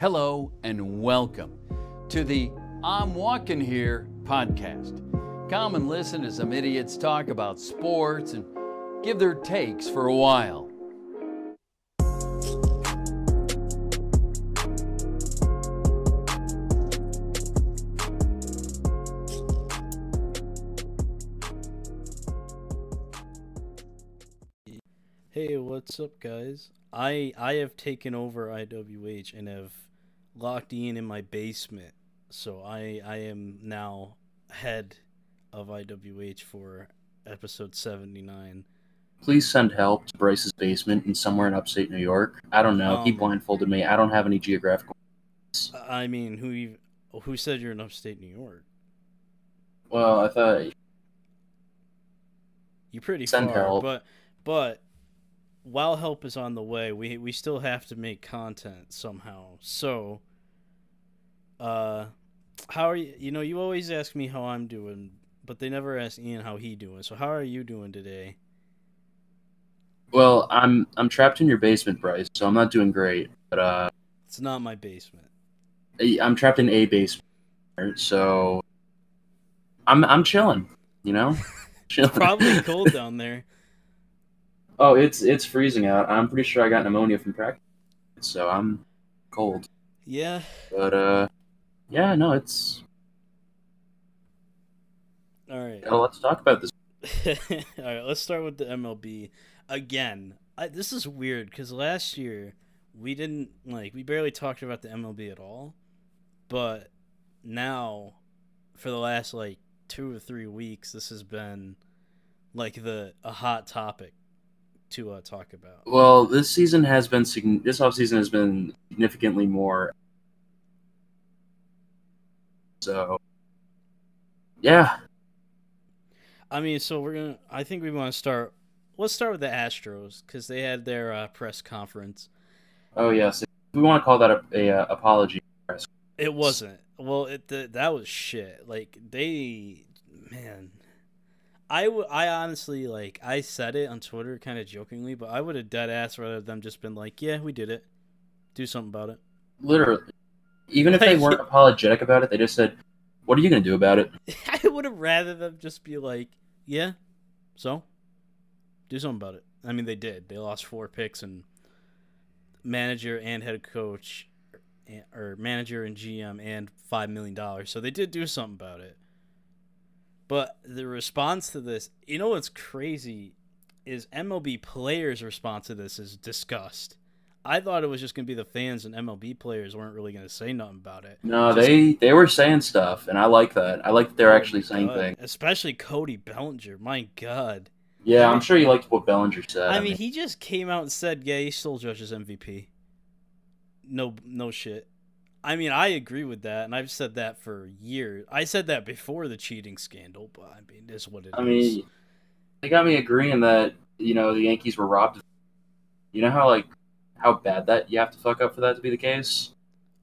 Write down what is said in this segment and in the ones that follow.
Hello and welcome to the I'm Walking Here podcast. Come and listen as some idiots talk about sports and give their takes for a while. Hey, what's up, guys? I I have taken over IWH and have locked Ian in my basement, so I I am now head of IWH for episode seventy nine. Please send help to Bryce's basement in somewhere in upstate New York. I don't know. he Um, blindfolded me. I don't have any geographical. I mean, who who said you're in upstate New York? Well, I thought You're pretty Send far, help. but but while help is on the way, we we still have to make content somehow. So, uh, how are you? You know, you always ask me how I'm doing, but they never ask Ian how he doing. So, how are you doing today? Well, I'm I'm trapped in your basement, Bryce, so I'm not doing great. But uh, It's not my basement. I'm trapped in a basement, so I'm I'm chilling. You know, chilling. Probably cold down there. Oh, it's it's freezing out. I'm pretty sure I got pneumonia from practice, so I'm cold. Yeah. But uh, yeah, no, it's. All right. Oh, let's talk about this. All right, let's start with the MLB again. I, this is weird because last year we didn't like we barely talked about the MLB at all, but now for the last like two or three weeks, this has been like the a hot topic to uh, talk about. Well, this season has been this offseason has been significantly more. So, yeah, I mean, so we're gonna. I think we want to start. Let's start with the Astros because they had their uh, press conference. oh yes, we want to call that a, a uh, apology. It wasn't. Well, it the, that was shit. Like they, man, I would. I honestly like. I said it on Twitter, kind of jokingly, but I would have dead ass rather than just been like, "Yeah, we did it. Do something about it." Literally, even if they weren't apologetic about it, they just said, "What are you going to do about it?" I would have rather them just be like, "Yeah, so do something about it." I mean, they did. They lost four picks and manager and head coach, and- or manager and GM and five million dollars. So they did do something about it. But the response to this, you know, what's crazy is MLB players' response to this is disgust. I thought it was just gonna be the fans and MLB players weren't really gonna say nothing about it. No, Just- they they were saying stuff, and I like that. I like that they're Oh actually saying God. things. Especially Cody Bellinger. My God. Yeah, I'm sure you liked what Bellinger said. I mean, he just came out and said, "Yeah, he stole Judge's MVP." No, no shit. I mean, I agree with that, and I've said that for years. I said that before the cheating scandal, but I mean, it's what it is. I mean, they got me agreeing that you know the Yankees were robbed. You know how like how bad that you have to fuck up for that to be the case.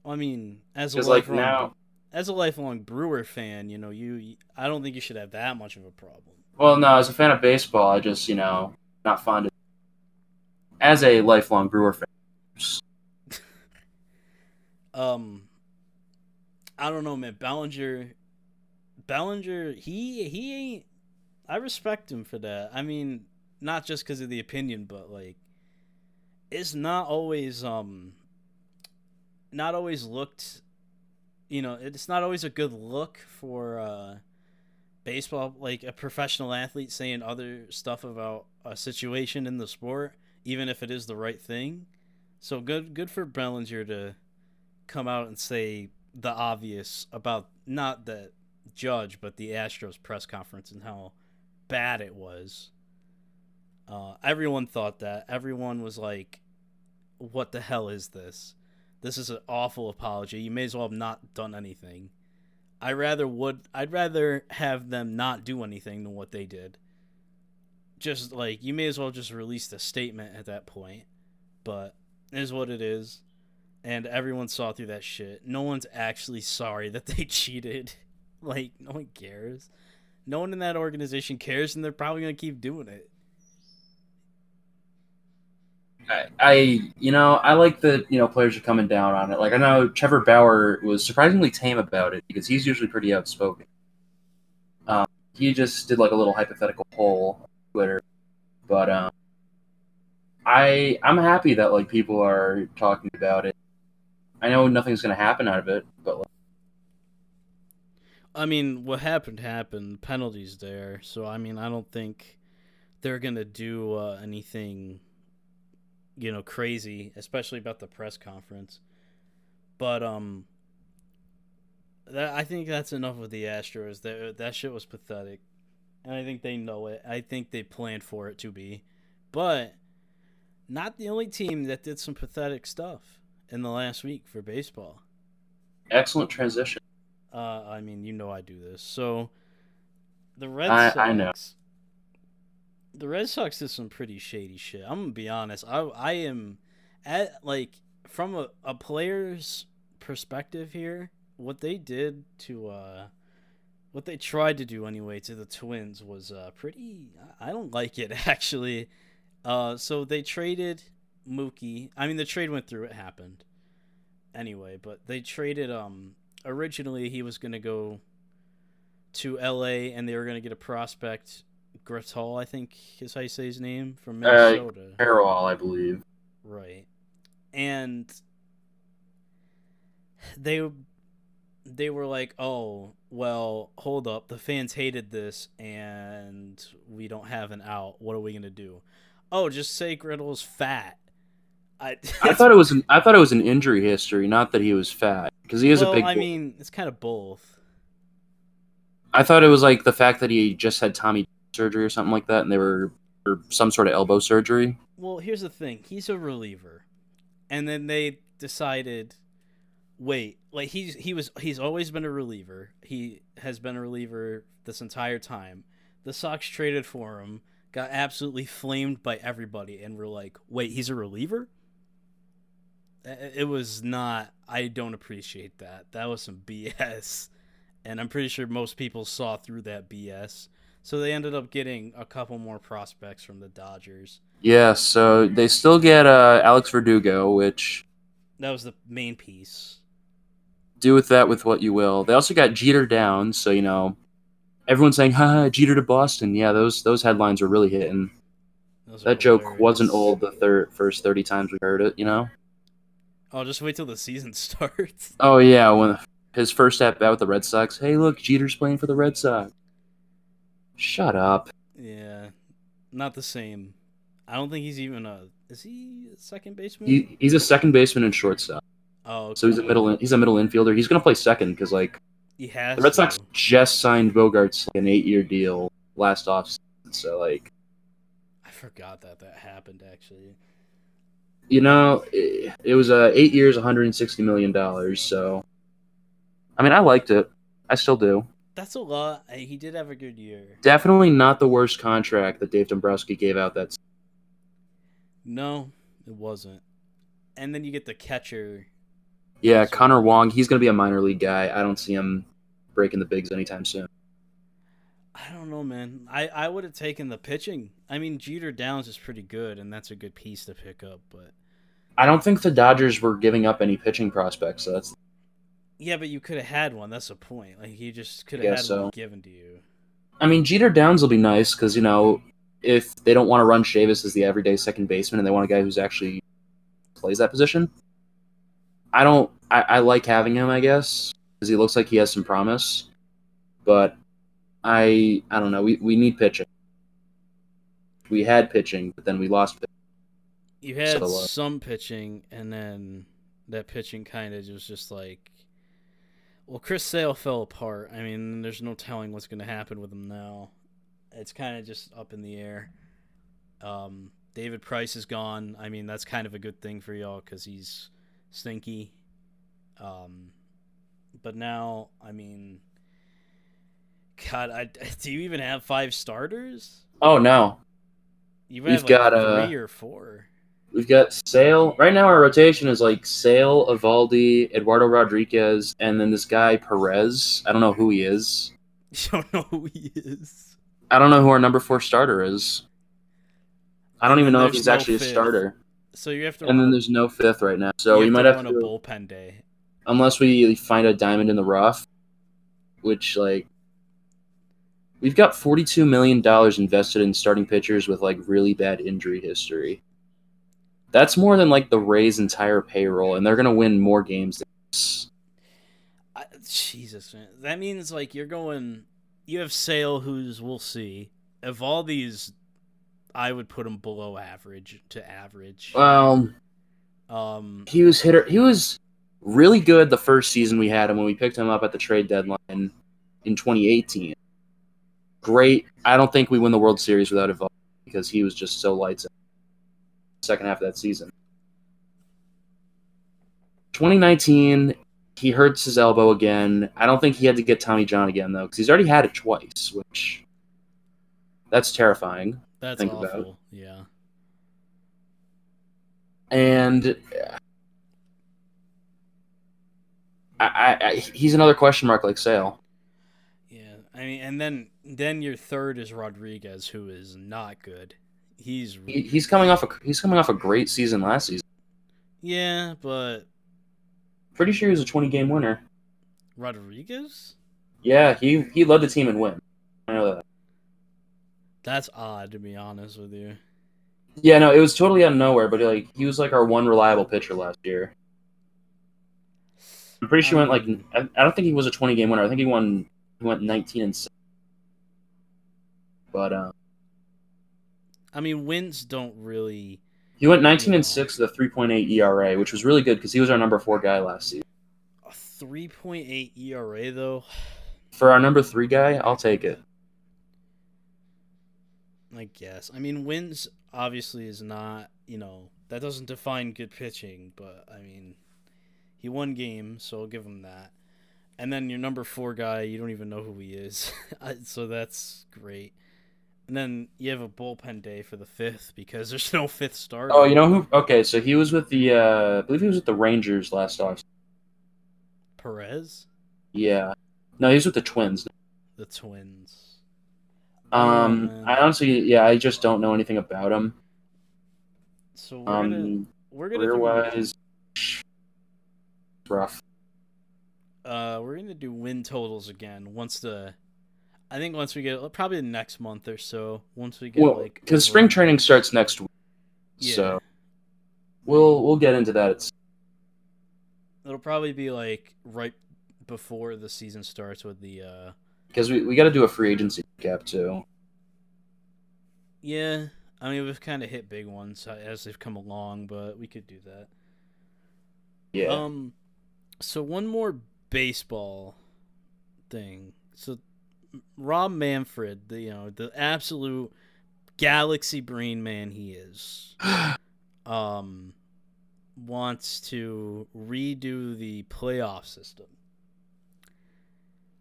I mean, as a Because like now, as a lifelong Brewer fan, you know, you, I don't think you should have that much of a problem. well, no, as a fan of baseball, I just you know not fond of. As a lifelong Brewer fan, Um, I don't know, man. Bellinger, Bellinger, he he ain't. I respect him for that. I mean, not just because of the opinion, but like, it's not always um, not always looked. You know, it's not always a good look for uh, baseball. Like a professional athlete saying other stuff about a situation in the sport, even if it is the right thing. So good, good for Bellinger to come out and say the obvious about not the judge but the Astros press conference and how bad it was. Uh, everyone thought that. Everyone was like, "What the hell is this? This is an awful apology. You may as well have not done anything." I rather would. I'd rather have them not do anything than what they did. Just like you may as well just release a statement at that point. But is what it is and everyone saw through that shit. No one's actually sorry that they cheated. Like, no one cares. No one in that organization cares, and they're probably gonna keep doing it. I, I, you know, I like that you know players are coming down on it. Like I know Trevor Bauer was surprisingly tame about it because he's usually pretty outspoken. Um, he just did like a little hypothetical poll on Twitter, but um, I I'm happy that like people are talking about it. I know nothing's gonna happen out of it, but like, I mean, what happened happened. Penalties there, so I mean, I don't think they're gonna do uh, anything, you know, crazy, especially about the press conference. But um, that I think that's enough of the Astros. That that shit was pathetic, and I think they know it. I think they planned for it to be, but not the only team that did some pathetic stuff in the last week for baseball. excellent transition. Uh, I mean, you know I do this. So the Red I- Sox. I know. The Red Sox did some pretty shady shit. I'm gonna be honest. I I am at like from a, a player's perspective here. What they did to uh, what they tried to do anyway to the Twins was uh pretty. I I don't like it actually. Uh, so they traded Mookie. I mean, the trade went through. It happened anyway, but they traded um originally he was going to go to LA and they were going to get a prospect Grattal, I think is how you say his name from Uh, Minnesota. Farewell, I believe. Right. And they they were like, "Oh, well, hold up. The fans hated this and we don't have an out. What are we going to do?" Oh, just say Griddle's fat. I I thought it was an, I thought it was an injury history, not that he was fat, because he is well, a big. I boy. mean, it's kind of both. I thought it was like the fact that he just had Tommy surgery or something like that, and they were or some sort of elbow surgery. Well, here's the thing. He's a reliever. And then they decided wait, like he's he was he's always been a reliever. He has been a reliever this entire time. The Sox traded for him, got absolutely flamed by everybody and were like, "Wait, he's a reliever?" It was not I don't appreciate that. That was some BS. And I'm pretty sure most people saw through that BS. So they ended up getting a couple more prospects from the Dodgers. Yeah, so they still get uh, Alex Verdugo, which That was the main piece. do with that with what you will. They also got Jeter down, so you know everyone's saying, "Ha, Jeter to Boston." Yeah, those those headlines were really hitting. Those That joke hilarious. wasn't old the thir- first thirty times we heard it. You know. Oh, just wait till the season starts. Oh yeah, when his first at bat with the Red Sox. Hey, look, Jeter's playing for the Red Sox. Shut up. yeah, not the same. I don't think he's even a. Is he a second baseman? He, he's a second baseman and shortstop, oh, so he's a okay. middle. He's a middle infielder. He's gonna play second because like He has. the Red Sox to. just signed Bogaerts an eight-year deal last offseason. So like I forgot that that happened actually. You know, it, it was uh, eight years, 160 million dollars. So I mean, I liked it. I still do. That's a lot. He did have a good year. Definitely not the worst contract that Dave Dombrowski gave out. That's No, it wasn't. And then you get the catcher. yeah, Connor Wong. He's gonna be a minor league guy. I don't see him breaking the bigs anytime soon. I don't know, man. I, I would have taken the pitching. I mean, Jeter Downs is pretty good, and that's a good piece to pick up. But I don't think the Dodgers were giving up any pitching prospects. So that's yeah, but you could have had one. That's the point. Like you just could have had so. one given to you. I mean, Jeter Downs will be nice because you know if they don't want to run Chavis as the everyday second baseman and they want a guy who's actually plays that position. I don't. I, I like having him, I guess, because he looks like he has some promise. But I, I don't know. We we need pitching. We had pitching, but then we lost. Pitching. You had So, uh, some pitching, and then that pitching kind of was just like, well, Chris Sale fell apart. I mean, there's no telling what's going to happen with him now. It's kind of just up in the air. Um, David Price is gone. I mean, that's kind of a good thing for y'all because he's stinky. Um, but now, I mean, God, I, do you even have five starters? Oh no, You have like got, uh, three or four. We've got Sale. Right now, our rotation is like Sale, Eovaldi, Eduardo Rodriguez, and then this guy Perez. I don't know who he is. You don't know who he is. I don't know who our number four starter is. I don't even know if he's no actually fifth. a starter. So you have to. and then there's no fifth right now. So you we might have run to, a bullpen day. unless we find a diamond in the rough, which like we've got forty two million dollars invested in starting pitchers with like really bad injury history. That's more than like the Rays' entire payroll, and they're gonna win more games. I, Jesus, man. That means like you're going. You have Sale, who's we'll see. Of all these, I would put him below average to average. Well, Um, he was hitter. He was really good the first season we had him when we picked him up at the trade deadline in 2018. Great. I don't think we win the World Series without Eovaldi because he was just so lights out. Second half of that season. 2019, he hurts his elbow again. I don't think he had to get Tommy John again though, because he's already had it twice, which that's terrifying. that's think awful. about. Yeah. and I, I, I, he's another question mark like Sale. Yeah. I mean, and then then your third is Rodriguez, who is not good. He's He, he's coming off a he's coming off a great season last season. yeah, but Pretty sure he was a 20 game winner. Rodriguez? Yeah, he he led the team in win. I know that. That's odd to be honest with you. Yeah, no, it was totally out of nowhere, but like he was like our one reliable pitcher last year. I'm pretty sure he went like I, I don't think he was a 20 game winner. I think he won he went 19 and 6. But um, I mean, wins don't really. he went 19 and 6 with a 3.8 ERA, which was really good because he was our number 4 guy last season. A three point eight ERA though. For our number 3 guy, I'll take it. I guess. I mean, wins obviously is not. You know that doesn't define good pitching, but I mean, he won games, so I'll give him that. And then your number four guy, you don't even know who he is, so that's great. And then you have a bullpen day for the fifth because there's no fifth starter. Oh, you know who? Okay, so he was with the uh, I believe he was with the Rangers last off. Perez, Yeah. No, he was with the Twins. the Twins. Um. I honestly, yeah, I just don't know anything about him. So we're gonna Um, we're gonna career do, wise, rough. uh we're gonna do win totals again once the. I think once we get probably the next month or so. Once we get Well, like because spring training starts next week, Yeah. so we'll we'll get into that. It's It'll probably be like right before the season starts with the uh because we, we got to do a free agency cap too. yeah. I mean we've kind of hit big ones as they've come along, but we could do that. Yeah. Um so one more baseball thing. So Rob Manfred, the you know, the absolute galaxy brain man he is. um wants to redo the playoff system.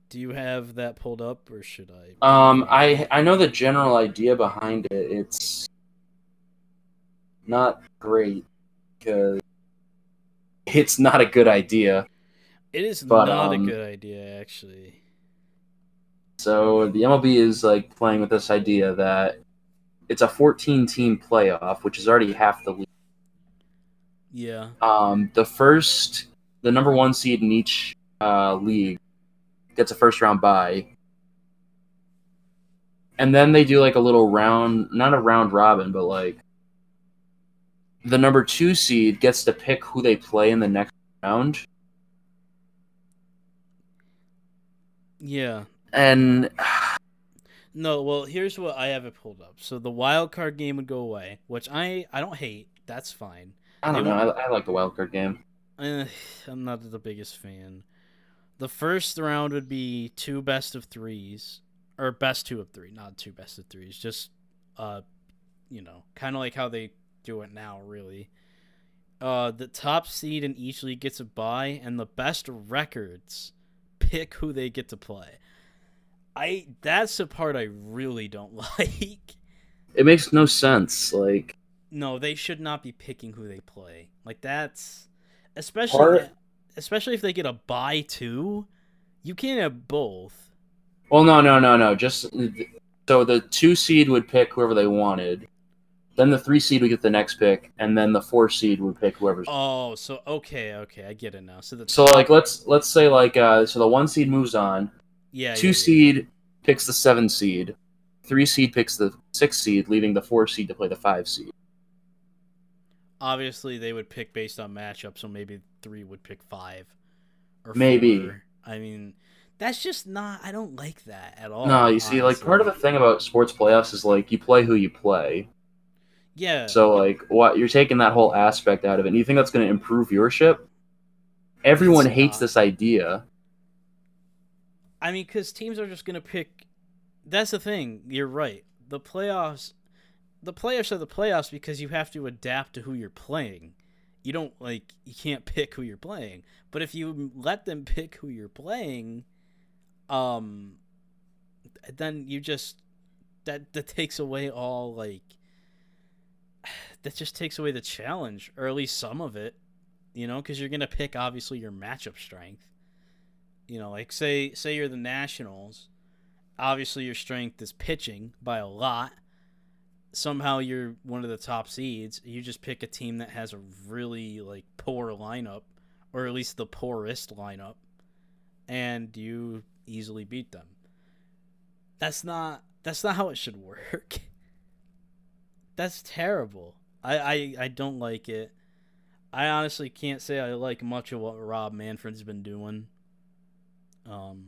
Do you have that pulled up or should I? Um, I I know the general idea behind it. It's not great because it's not a good idea. It is but, not um, a good idea actually. So the MLB is like playing with this idea that it's a 14 team playoff, which is already half the league. Yeah. Um, the first, the number one seed in each uh, league gets a first round bye. And then they do like a little round, not a round robin, but like the number two seed gets to pick who they play in the next round. Yeah. And No, well, here's what I have it pulled up. So the wild card game would go away, which I I don't hate. That's fine. I don't They know, I, I like the wild card game. Eh, I'm not the biggest fan. The first round would be two best of threes, or best two of three, not two best of threes. Just, uh, you know, kind of like how they do it now, really. Uh, the top seed in each league gets a bye, and the best records pick who they get to play. I that's the part I really don't like. It makes no sense. Like, No, they should not be picking who they play. Like that's especially Part- especially if they get a buy too. You can't have both. well, no, no, no, no. Just so the two seed would pick whoever they wanted, Then the three seed would get the next pick, and then the four seed would pick whoever's. Oh, so okay, okay, I get it now. So the So like let's let's say like uh so the one seed moves on, yeah, two yeah, yeah. seed picks the seven seed, three seed picks the six seed, leaving the four seed to play the five seed. Obviously, they would pick based on matchup, so maybe three would pick five, or Maybe. four. I mean, that's just not. I don't like that at all. no, you see, like part of the thing about sports playoffs is like you play who you play. yeah. So like what you're taking that whole aspect out of it. And you think that's going to improve viewership? Everyone It's hates not. this idea. I mean, because teams are just gonna pick. That's the thing. You're right. The playoffs, the playoffs are the playoffs because you have to adapt to who you're playing. You don't like you can't pick who you're playing. But if you let them pick who you're playing, um, then you just that that takes away all like that just takes away the challenge, or at least some of it. You know, because you're gonna pick obviously your matchup strength you know like say say you're the nationals obviously your strength is pitching by a lot. Somehow you're one of the top seeds. You just pick a team that has a really like poor lineup or at least the poorest lineup and you easily beat them. That's not that's not how it should work. That's terrible. I i, I don't like it. I honestly can't say i like much of what rob manfred's been doing um,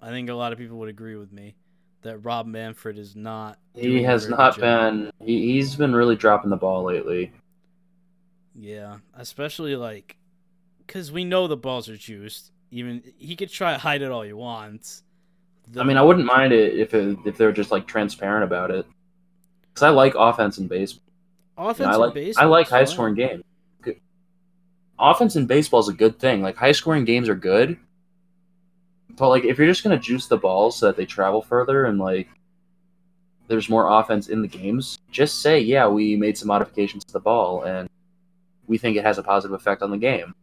I think a lot of people would agree with me that Rob Manfred is not. He has not job. been. He, he's been really dropping the ball lately. Yeah, especially like, because we know the balls are juiced. Even he could try to hide it all he wants. The- I mean, I wouldn't mind it if it, if they're just like transparent about it. Because I like offense in baseball. offense You know, I and like base. I like high scoring games. Good. Offense in baseball is a good thing. Like high scoring games are good, but like if you're just gonna juice the balls so that they travel further and like there's more offense in the games, just say yeah we made some modifications to the ball and we think it has a positive effect on the game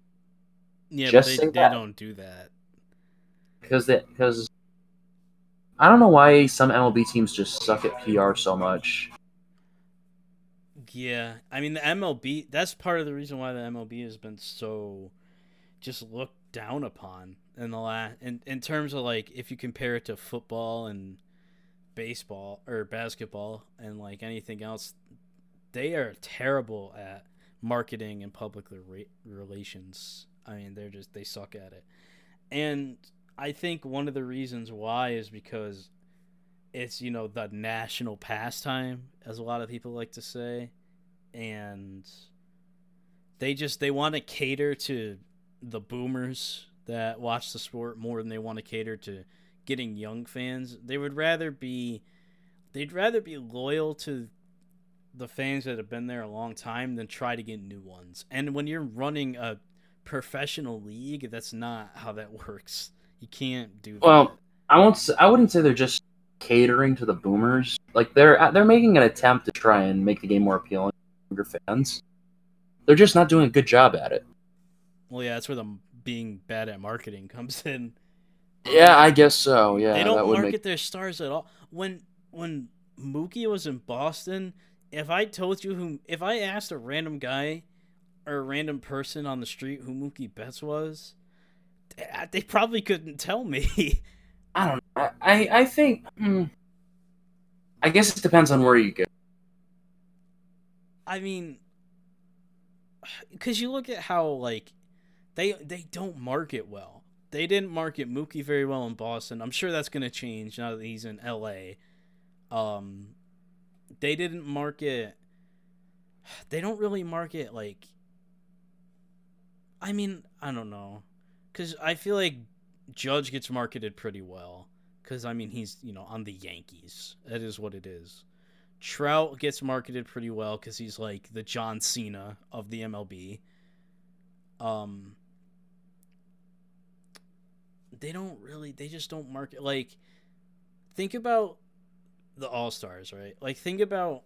Yeah, just but they, they don't do that. because that because I don't know why some MLB teams just suck at PR so much. Yeah, I mean the MLB. That's part of the reason why the MLB has been so just looked down upon in the last in in terms of like if you compare it to football and baseball or basketball and like anything else, they are terrible at marketing and public rela- relations. I mean, they're just they suck at it, and I think one of the reasons why is because it's you know the national pastime as a lot of people like to say and they just they want to cater to the boomers that watch the sport more than they want to cater to getting young fans they would rather be they'd rather be loyal to the fans that have been there a long time than try to get new ones and when you're running a professional league that's not how that works you can't do that Well, I won't. I wouldn't say they're just catering to the boomers. Like they're uh, they're making an attempt to try and make the game more appealing to younger fans. They're just not doing a good job at it. Well, yeah, that's where the being bad at marketing comes in. Yeah, I guess so. Yeah, they don't market make. their stars at all. When when Mookie was in Boston, if I told you who, if I asked a random guy or a random person on the street who Mookie Betts was, they, probably couldn't tell me. I don't. know. I I, I think. Hmm, I guess it depends on where you go. I mean, because you look at how like they they don't market well. They didn't market Mookie very well in Boston. I'm sure that's gonna change now that he's in L.A. Um, they didn't market. They don't really market like. I mean, I don't know, because I feel like Judge gets marketed pretty well. Because I mean, he's you know on the Yankees. That is what it is. Trout gets marketed pretty well because he's like the John Cena of the MLB. Um, they don't really, they just don't market. Like, think about the All Stars, right? Like, think about,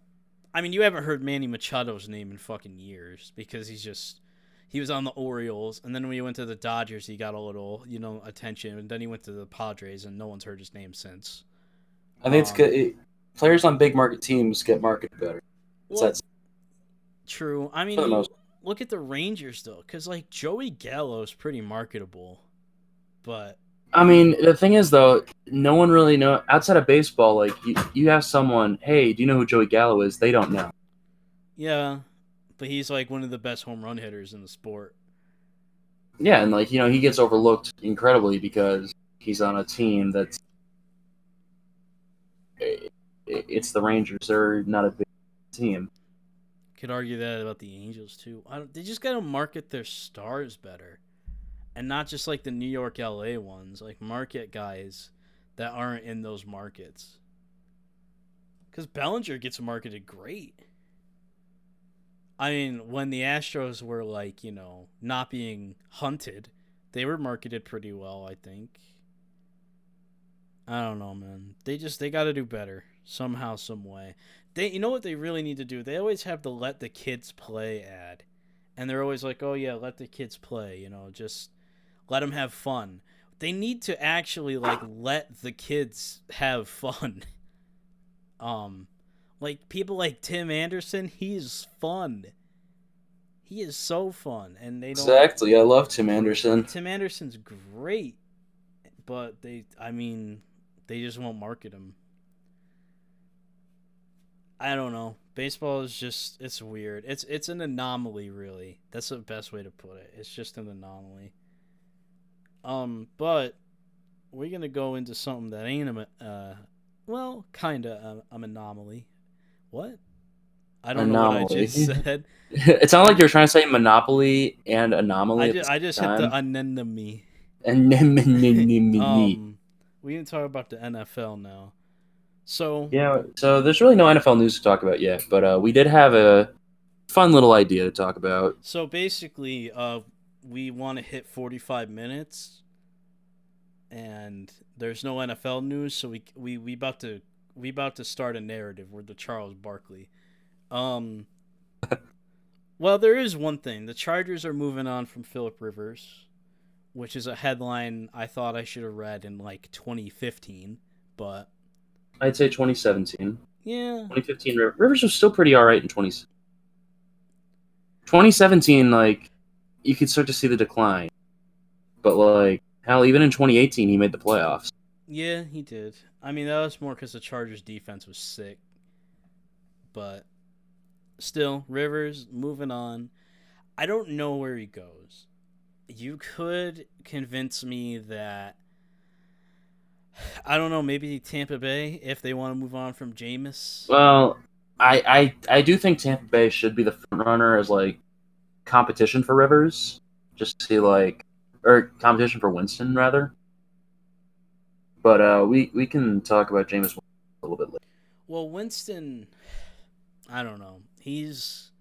I mean, you haven't heard Manny Machado's name in fucking years because he's just, he was on the Orioles, and then when he went to the Dodgers, he got a little, you know, attention, and then he went to the Padres, and no one's heard his name since. I think it's Um, good. It, players on big market teams get marketed better. It's Well, that- True. I mean, look at the Rangers though, because like Joey Gallo is pretty marketable, but I mean, the thing is though, no one really know outside of baseball. Like you, you ask someone, "Hey, do you know who Joey Gallo is?" They don't know. yeah, but he's like one of the best home run hitters in the sport. Yeah, and like you know, he gets overlooked incredibly because he's on a team that's it's the Rangers. They're not a big team. Could argue that about the Angels too. I don't, they just got to market their stars better, and not just like the New York, LA ones. Like market guys that aren't in those markets. Because Bellinger gets marketed great. I mean, when the Astros were like you know not being hunted, they were marketed pretty well. I think. I don't know, man. They just they got to do better somehow, some way. They, you know what they really need to do? They always have the "let the kids play" ad, and they're always like, "Oh yeah, let the kids play." You know, just let them have fun. They need to actually like let the kids have fun. Um, like people like Tim Anderson, he's fun. He is so fun, and they don't. Exactly. I love Tim Anderson. Tim Anderson's great, but they, I mean, they just won't market him. I don't know. Baseball is just it's weird. It's it's an anomaly really. That's the best way to put it. It's just an anomaly. Um, but we're to go into something that ain't a uh well, kind of an anomaly. What? I don't know what I just said. it sounded like you were trying to say Monopoly and Anomaly. I just, I just hit the anemone. Anemone. Um, we can talk about the NFL now. So Yeah, so there's really no NFL news to talk about yet, but uh, we did have a fun little idea to talk about. so basically, uh, we want to hit 45 minutes, and there's no NFL news, so we we we about to we about to start a narrative. We're the Charles Barkley. Um. well, there is one thing. The Chargers are moving on from Philip Rivers, which is a headline I thought I should have read in like 2015, but I'd say 2017. yeah, 2015, Rivers was still pretty all right in 20. 2017, like, you could start to see the decline. But, like, hell, even in 2018, he made the playoffs. Yeah, he did. I mean, that was more because the Chargers' defense was sick. But still, Rivers moving on. I don't know where he goes. You could convince me that. I don't know, maybe Tampa Bay if they want to move on from Jameis. Well, I, I I do think Tampa Bay should be the front runner as like competition for Rivers, just to see like or competition for Winston rather. But uh, we we can talk about Jameis a little bit later. Well, Winston, I don't know. He's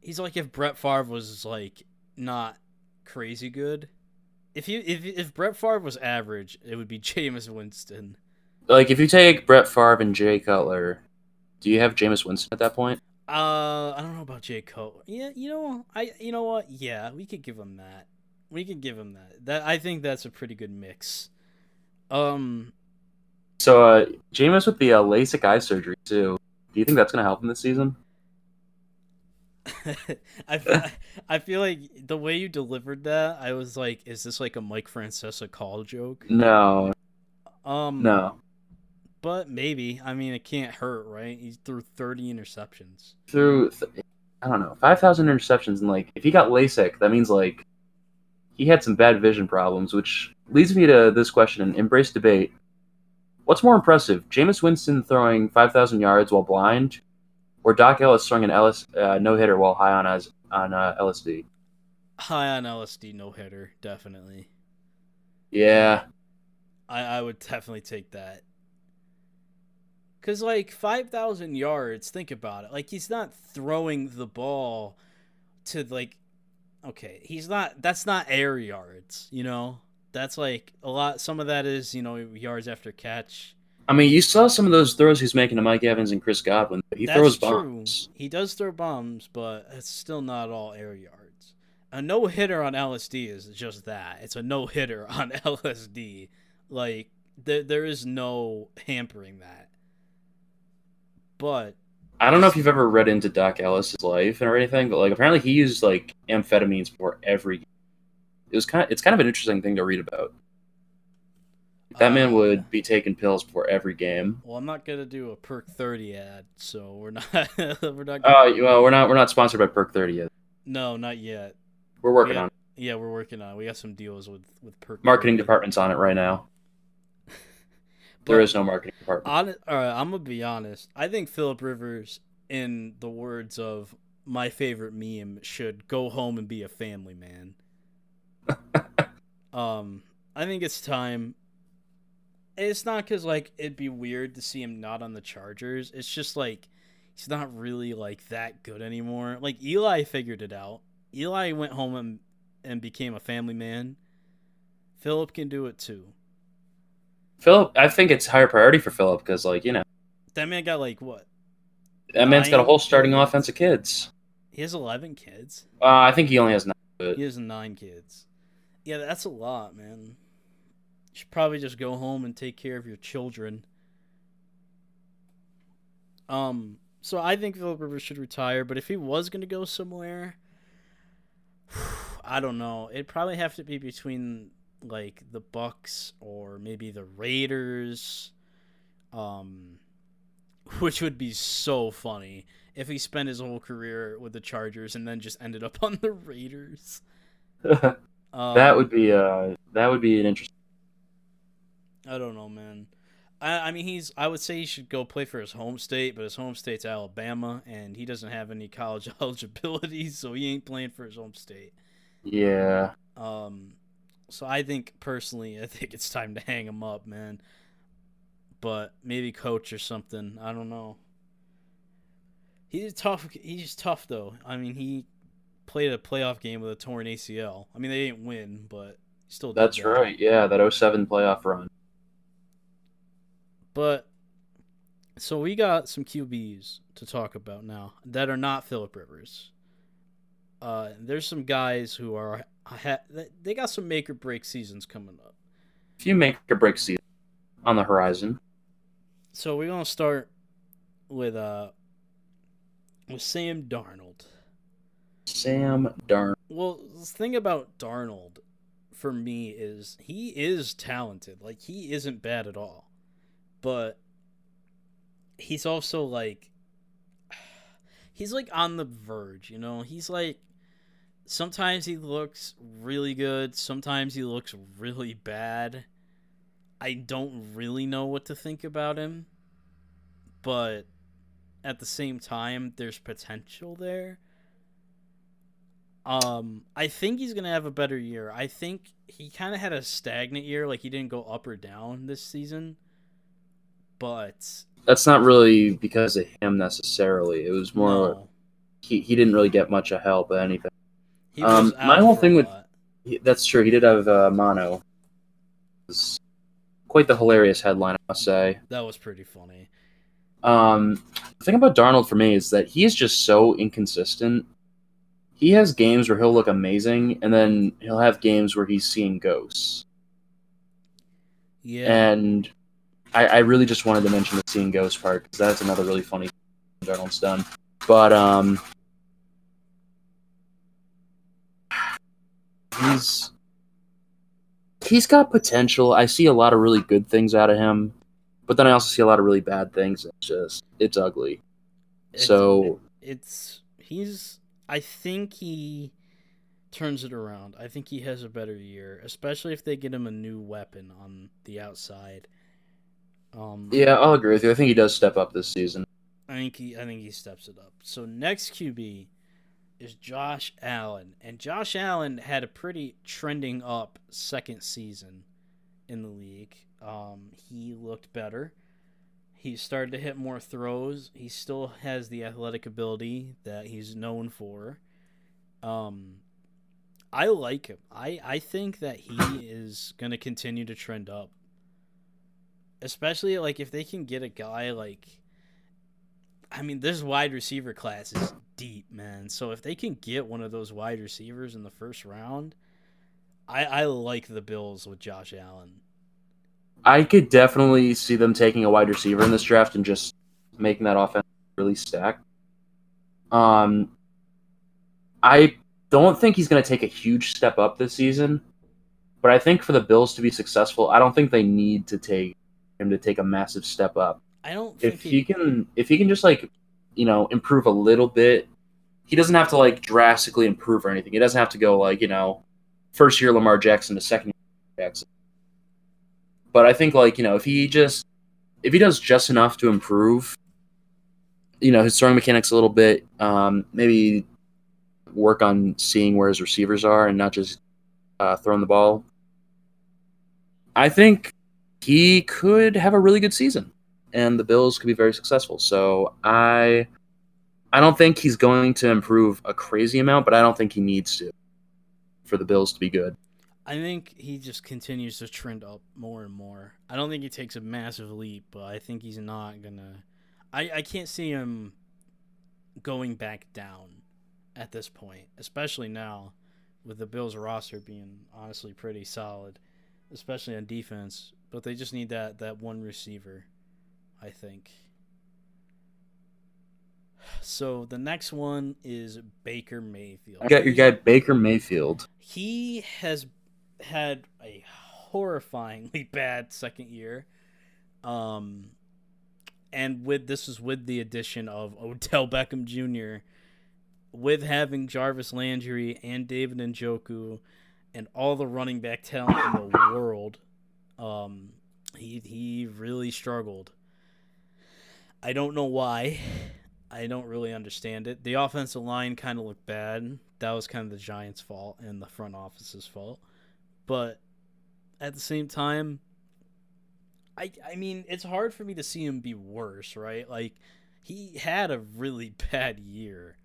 he's like if Brett Favre was like not crazy good. If you if if Brett Favre was average, it would be Jameis Winston. Like if you take Brett Favre and Jay Cutler, do you have Jameis Winston at that point? Uh, I don't know about J Cole. Yeah, you know, I you know what? Yeah, we could give him that. We could give him that. That I think that's a pretty good mix. Um, So uh, Jameis with the uh, LASIK eye surgery too. Do you think that's gonna help him this season? I feel, I feel like the way you delivered that, I was like, is this like a Mike Francesa call joke? No, Um, no. But maybe. I mean, it can't hurt, right? He threw thirty interceptions. Through I don't know five thousand interceptions and like if he got LASIK, that means like he had some bad vision problems, which leads me to this question: and Embrace debate. What's more impressive, Jameis Winston throwing five thousand yards while blind, or Doc Ellis throwing an Ellis uh, no hitter while high on as on uh, LSD? High on LSD, no hitter, definitely. Yeah, I, I would definitely take that. Cause like five thousand yards, think about it. Like he's not throwing the ball to like, okay, he's not. That's not air yards, you know. That's like a lot. Some of that is you know yards after catch. I mean you saw some of those throws he's making to Mike Evans and Chris Godwin. He That's throws true. He does throw bombs, but it's still not all air yards. A no hitter on LSD is just that. It's a no hitter on LSD. Like there, there is no hampering that. But I don't know if you've ever read into Doc Ellis's life or anything, but like apparently he used like amphetamines before every. It was kind of it's kind of an interesting thing to read about. That man Uh, would be taking pills before every game. Well, I'm not gonna do a perk thirty ad, so we're not. we're not. Oh Gonna, well, we're not we're not sponsored by Perk Thirty yet. no, not yet. We're working Yeah. on it. Yeah, we're working on. it. We got some deals with with perk. marketing 30. department's on it right now. There is no marketing department. Right, I'm gonna be honest. I think Philip Rivers, in the words of my favorite meme, should go home and be a family man. um, I think it's time. It's not because like it'd be weird to see him not on the Chargers. It's just like he's not really like that good anymore. Like Eli figured it out. Eli went home and and became a family man. Philip can do it too. Philip, I think it's higher priority for Philip because like you know That man got like what? that man's got a whole starting offense of kids. He has 11 kids. Uh, I think he only has nine. But He has nine kids. Yeah, that's a lot, man. You should probably just go home and take care of your children. Um, so I think Philip Rivers should retire, but if he was going to go somewhere, I don't know. It'd probably have to be between like the Bucs or maybe the Raiders. Um, which would be so funny if he spent his whole career with the Chargers and then just ended up on the Raiders. that Um, would be uh that would be an interesting. I don't know, man. I, I mean, he's. I would say he should go play for his home state, but his home state's Alabama, and he doesn't have any college eligibility, so he ain't playing for his home state. Yeah, Um, so I think personally, I think it's time to hang him up, man. But maybe coach or something. I don't know. He's tough. He's tough though. I mean, he played a playoff game with a torn ACL. I mean, they didn't win, but still. did that's that. right. Yeah, that 07 playoff run. But so we got some QBs to talk about now that are not Philip Rivers. Uh, there's some guys who are ha- they got some make or break seasons coming up. If you make or break season on the horizon, So we're gonna start with uh with Sam Darnold. Sam Darn. Well, the thing about Darnold for me is he is talented. Like he isn't bad at all. But he's also like he's like on the verge, you know? He's like sometimes he looks really good, sometimes he looks really bad. I don't really know what to think about him. But at the same time there's potential there. Um, I think he's gonna have a better year. I think he kind of had a stagnant year, like he didn't go up or down this season. But That's not really because of him necessarily. It was more no, he, he didn't really get much of help or anything. Um, my whole thing with he, that's true. He did have uh, mono. It was quite the hilarious headline, I must say. that was pretty funny. Um, the thing about Darnold for me is that he is just so inconsistent. He has games where he'll look amazing, and then he'll have games where he's seeing ghosts. Yeah, And I, I really just wanted to mention the seeing ghosts part because that's another really funny thing Darnold's done. But um, he's he's got potential. I see a lot of really good things out of him, but then I also see a lot of really bad things. It's just it's ugly. It's- So it's he's. I think he turns it around. I think he has a better year, especially if they get him a new weapon on the outside. Um, yeah, I'll agree with you. I think he does step up this season. I think he I think he steps it up. So next QB is Josh Allen. And Josh Allen had a pretty trending up second season in the league. Um, he looked better. He started to hit more throws. He still has the athletic ability that he's known for. Um, I like him. I, I think that he is going to continue to trend up. Especially like if they can get a guy like I mean, this wide receiver class is deep, man. So if they can get one of those wide receivers in the first round, I I like the Bills with Josh Allen. I could definitely see them taking a wide receiver in this draft and just making that offense really stacked. Um, I don't think he's going to take a huge step up this season, but I think for the Bills to be successful, I don't think they need to take him to take a massive step up. I don't think If he can, if he can just like, you know, improve a little bit, he doesn't have to like drastically improve or anything. He doesn't have to go like, you know, first year Lamar Jackson to second year Jackson. But I think like, you know, if he just if he does just enough to improve, you know, his throwing mechanics a little bit, um, maybe work on seeing where his receivers are and not just uh, throwing the ball. I think he could have a really good season, and the Bills could be very successful. So I, I don't think he's going to improve a crazy amount, but I don't think he needs to for the Bills to be good. I think he just continues to trend up more and more. I don't think he takes a massive leap, but I think he's not gonna. I I can't see him going back down at this point, especially now with the Bills roster being honestly pretty solid, especially on defense. But they just need that that one receiver, I think. So the next one is Baker Mayfield. I got your guy Baker Mayfield. He has had a horrifyingly bad second year. Um and with this is with the addition of Odell Beckham Jr. with having Jarvis Landry and David Njoku and all the running back talent in the world. Um he he really struggled. I don't know why. I don't really understand it. The offensive line kind of looked bad. That was kind of the Giants' fault and the front office's fault. But at the same time, I I mean, it's hard for me to see him be worse, right? Like he had a really bad year.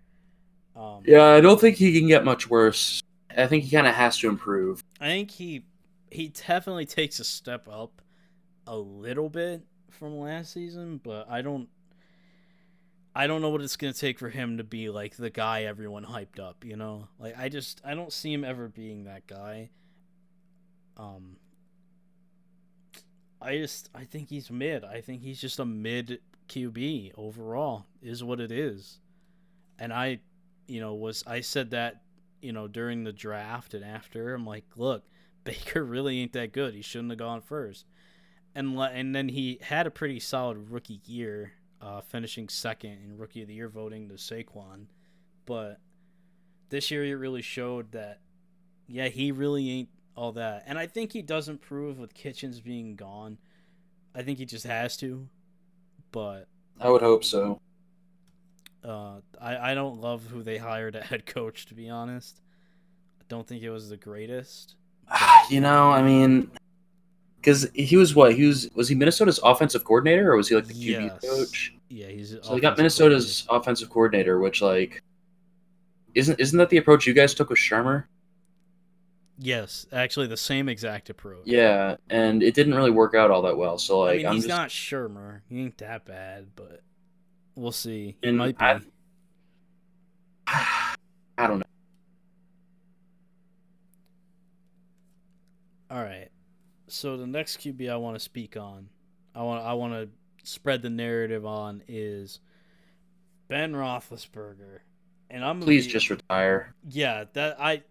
Um, Yeah, I don't think he can get much worse. I think he kind of has to improve. I think he he definitely takes a step up a little bit from last season, but I don't I don't know what it's going to take for him to be like the guy everyone hyped up, you know? Like I just I don't see him ever being that guy. Um I just I think he's mid. I think he's just a mid QB overall is what it is. And I you know was I said that you know during the draft and after I'm like, look, Baker really ain't that good. He shouldn't have gone first. And and then he had a pretty solid rookie year, uh, finishing second in rookie of the year voting to Saquon. But this year he really showed that yeah, he really ain't all that. And I think he does improve with Kitchens being gone. I think he just has to. But I would hope so. uh, I, I don't love who they hired at head coach, to be honest. I don't think it was the greatest. You know, I mean, because he was what he was was he Minnesota's offensive coordinator or was he like the QB Yes. coach? Yeah, he's So they got Minnesota's offensive coordinator, which like isn't isn't that the approach you guys took with Shurmur? Yes, actually the same exact approach. Yeah, and it didn't really work out all that well. So like I mean, I'm he's just not Shurmur. He ain't that bad, but we'll see. He And might be. I- I don't know. All right. So the next QB I want to speak on, I want I want to spread the narrative on is Ben Roethlisberger, and I'm Please be- just retire. yeah that I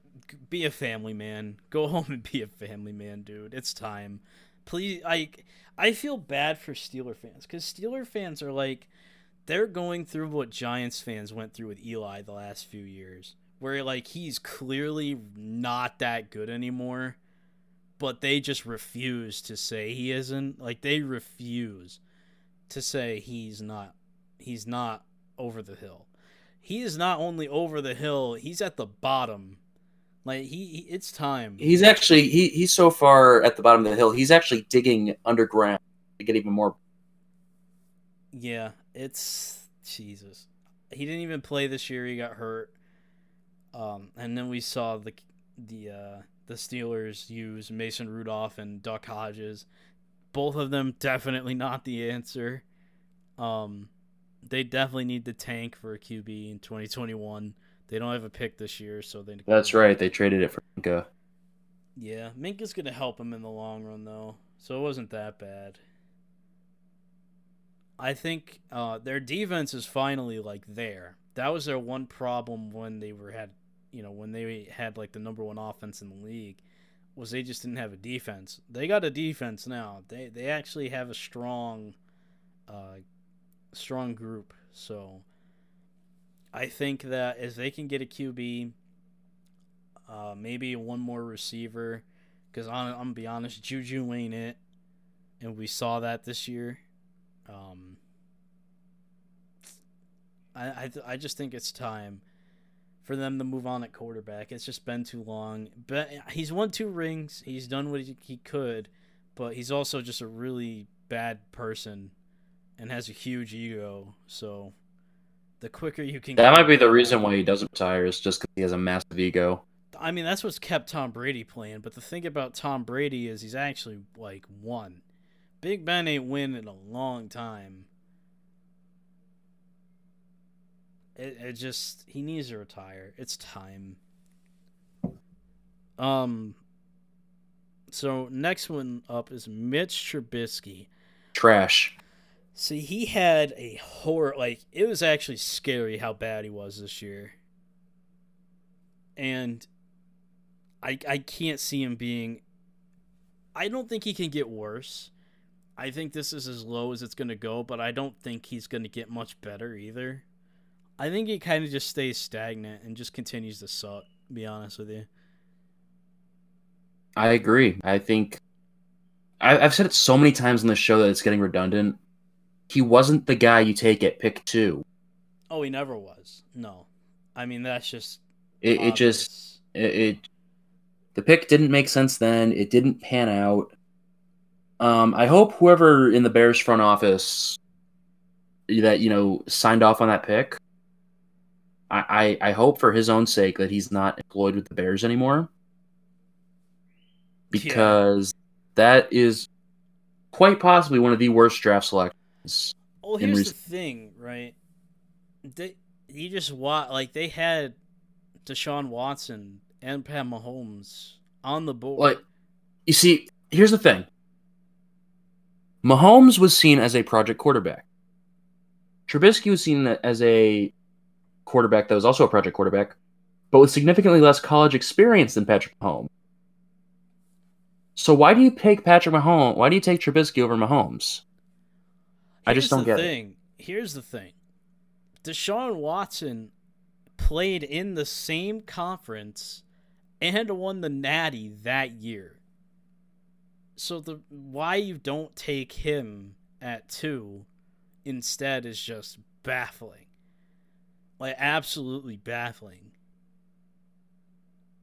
be a family man. Go home and be a family man, dude. It's time. Please, I I feel bad for Steeler fans because Steeler fans are like they're going through what Giants fans went through with Eli the last few years, where like he's clearly not that good anymore, but they just refuse to say he isn't. Like they refuse to say he's not he's not over the hill. He is not only over the hill, he's at the bottom. Like he, he it's time. He's actually he he's so far at the bottom of the hill. He's actually digging underground to get even more. Yeah, it's Jesus. He didn't even play this year. He got hurt. Um, and then we saw the the uh, the Steelers use Mason Rudolph and Duck Hodges. Both of them definitely not the answer. Um, they definitely need the tank for a QB in 2021. They don't have a pick this year, so they. That's right. They traded it for Minkah. Yeah, Minkah's gonna help him in the long run though, so it wasn't that bad. I think uh, their defense is finally like there. That was their one problem when they were had, you know, when they had like the number one offense in the league, was they just didn't have a defense. They got a defense now. They they actually have a strong, uh, strong group. So I think that if they can get a QB, uh, maybe one more receiver, because I'm, I'm gonna be honest, Juju ain't it, and we saw that this year. Um, I I, I just think it's time for them to move on at quarterback. It's just been too long. But he's won two rings. He's done what he, could, but he's also just a really bad person and has a huge ego. So the quicker you can That might be the reason why he doesn't retire is just because he has a massive ego. I mean, that's what's kept Tom Brady playing. But the thing about Tom Brady is he's actually like won. Big Ben ain't win in a long time. It, it just he needs to retire. It's time. Um. So next one up is Mitch Trubisky. Trash. See, he had a horror. Like it was actually scary how bad he was this year. And I I can't see him being. I don't think he can get worse. I think this is as low as it's going to go, but I don't think he's going to get much better either. I think he kind of just stays stagnant and just continues to suck. To be honest with you. I agree. I think I, I've said it so many times in the show that it's getting redundant. He wasn't the guy you take at pick two. Oh, he never was. No, I mean that's just It, it just it, it the pick didn't make sense then. It didn't pan out. Um, I hope whoever in the Bears front office that you know signed off on that pick. I, I, I hope for his own sake that he's not employed with the Bears anymore. Yeah. Because that is quite possibly one of the worst draft selections. Well, here's rec- the thing, right? They you just watch like they had Deshaun Watson and Pat Mahomes on the board. Like, you see, here's the thing. Mahomes was seen as a project quarterback. Trubisky was seen as a quarterback that was also a project quarterback, but with significantly less college experience than Patrick Mahomes. So why do you take Patrick Mahomes? Why do you take Trubisky over Mahomes? I just don't get it. thing. Here's the thing. Deshaun Watson played in the same conference and won the Natty that year. So the why you don't take him at two instead is just baffling. Like absolutely baffling.